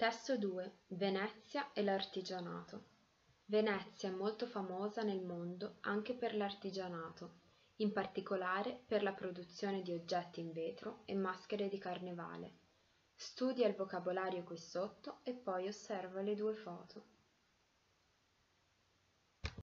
Testo 2 Venezia e l'artigianato Venezia è molto famosa nel mondo anche per l'artigianato, in particolare per la produzione di oggetti in vetro e maschere di carnevale. Studia il vocabolario qui sotto e poi osserva le due foto.